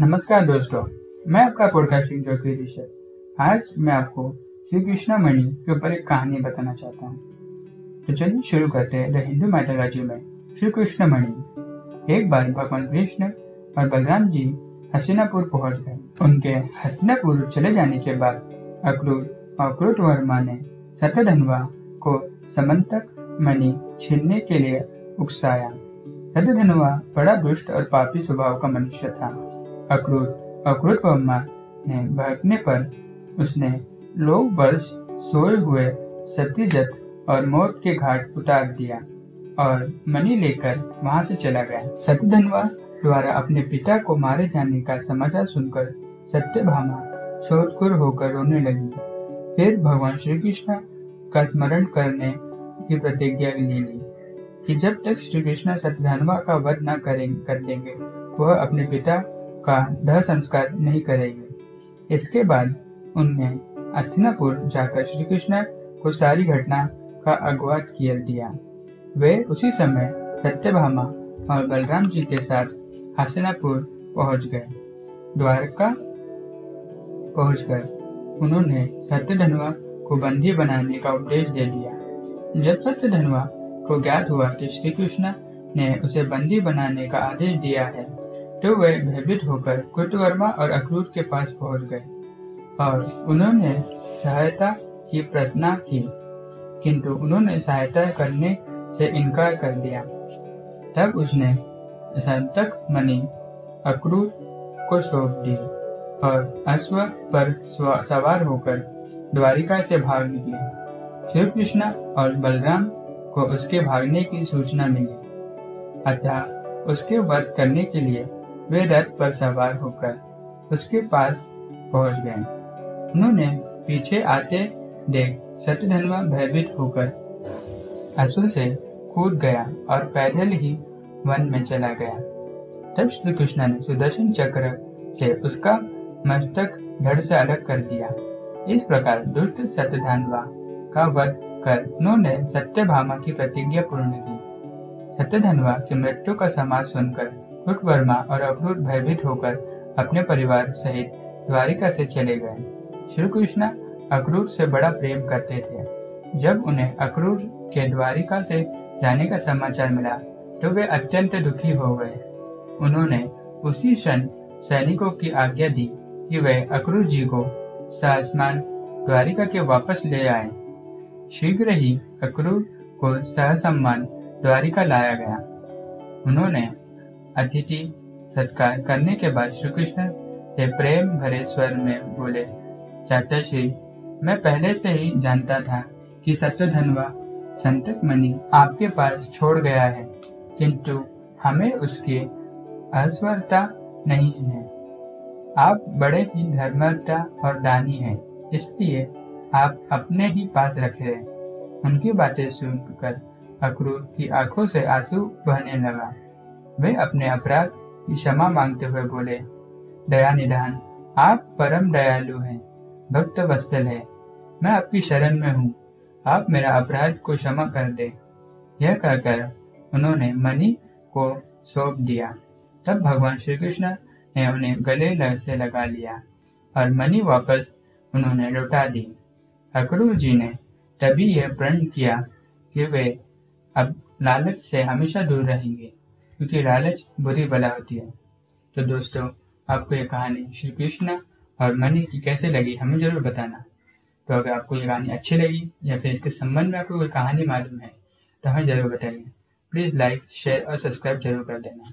नमस्कार दोस्तों, मैं आपका पॉडकास्टिंग जोकी ऋषभ। आज मैं आपको श्री कृष्ण मणि के ऊपर एक कहानी बताना चाहता हूँ। तो चलिए शुरू करते हैं द हिंदू मैथोलॉजी में श्री कृष्ण मणि एक बार भगवान कृष्ण और बलराम जी हसीनापुर पहुँच गए। उनके हसीनापुर चले जाने के बाद अक्रूर और क्रूट वर्मा ने सत्यधनवा को समंतक मणि छीनने के लिए उकसाया। सत्यधनवा बड़ा दुष्ट और पापी स्वभाव का मनुष्य था। अक्रूर अक्रूर वर्मा ने भड़कने पर उसने लोग वर्ष सोए हुए सत्यजत और मौत के घाट उतार दिया और मनी लेकर वहाँ से चला गया। सत्यधनवा द्वारा अपने पिता को मारे जाने का समाचार सुनकर सत्यभामा शोधकुर होकर रोने लगी। फिर भगवान श्री कृष्ण का स्मरण करने की प्रतिज्ञा ले ली कि जब तक श्री कृष्ण सत्यधनवा का वध न करें, कर देंगे वह अपने पिता का दह संस्कार नहीं करेगी। इसके बाद उनने अस्तिनापुर जाकर श्री कृष्ण को सारी घटना का अगवात किया दिया। वे उसी समय सत्यभामा और बलराम जी के साथ हसनापुर पहुँच गए। द्वारका पहुंचकर उन्होंने सत्यधनवा को बंदी बनाने का उपदेश दे दिया। जब सत्यधनवा को ज्ञात हुआ कि श्री कृष्ण ने उसे बंदी बनाने का आदेश दिया है तो वे भयभीत होकर कुटवर्मा और अक्रूर के पास पहुँच गए। और उन्होंने सहायता की प्रार्थना की, किंतु उन्होंने सहायता करने से इनकार कर दिया। तब उसने संतक मणि अक्रूर को सौंप दी और अश्व पर सवार होकर द्वारिका से भाग निकले। श्री कृष्ण और बलराम को उसके भागने की सूचना मिली। अतः उसके वध करने के लिए वे रथ पर सवार होकर उसके पास पहुँच गए। उन्होंने पीछे आते देख सत्यधनवा भयभीत होकर असुर से कूद गया और पैदल ही वन में चला गया। तब श्री कृष्ण ने सुदर्शन चक्र से उसका मस्तक धड़ से अलग कर दिया। इस प्रकार दुष्ट सत्यधनवा का वध कर उन्होंने सत्यभामा की प्रतिज्ञा पूर्ण की। सत्यधनवा की मृत्यु का समाज सुनकर कुट वर्मा और अक्रूर भयभीत होकर अपने परिवार सहित द्वारिका से चले गए। श्री कृष्ण अक्रूर से बड़ा प्रेम करते थे। जब उन्हें अक्रूर के द्वारिका से जाने का समाचार मिला तो वे अत्यंत दुखी हो गए। उन्होंने उसी क्षण सैनिकों की आज्ञा दी कि वे अक्रूर जी को सासमान द्वारिका के वापस ले आए। शीघ्र ही अक्रूर को सहसम्मान द्वारिका लाया गया। उन्होंने अतिथि सत्कार करने के बाद श्री कृष्ण से प्रेम भरे स्वर में बोले, चाचा श्री, मैं पहले से ही जानता था कि सत्यधनवा संतक मणि आपके पास छोड़ गया है, किंतु हमें उसकी अस्वरता नहीं है। आप बड़े ही धर्मता और दानी हैं, इसलिए आप अपने ही पास रखे उनकी बातें सुनकर अक्रूर की आँखों से आँसू बहने लगा। वे अपने अपराध की क्षमा मांगते हुए बोले, दया निधान, आप परम दयालु हैं, भक्त वत्सल है। मैं आपकी शरण में हूँ। आप मेरा अपराध को क्षमा कर दे। यह कहकर उन्होंने मणि को सौंप दिया। तब भगवान श्री कृष्ण ने उन्हें गले से लगा लिया और मणि वापस उन्होंने लौटा दी। अक्रूर जी ने तभी यह प्रण किया कि वे अब लालच से हमेशा दूर रहेंगे। क्योंकि लालच बुरी बला होती है। तो दोस्तों, आपको ये कहानी श्री कृष्ण और मनी की कैसे लगी हमें ज़रूर बताना। तो अगर आपको ये कहानी अच्छी लगी या फिर इसके संबंध में आपको कोई कहानी मालूम है तो हमें ज़रूर बताइए। प्लीज़ लाइक, शेयर और सब्सक्राइब ज़रूर कर देना।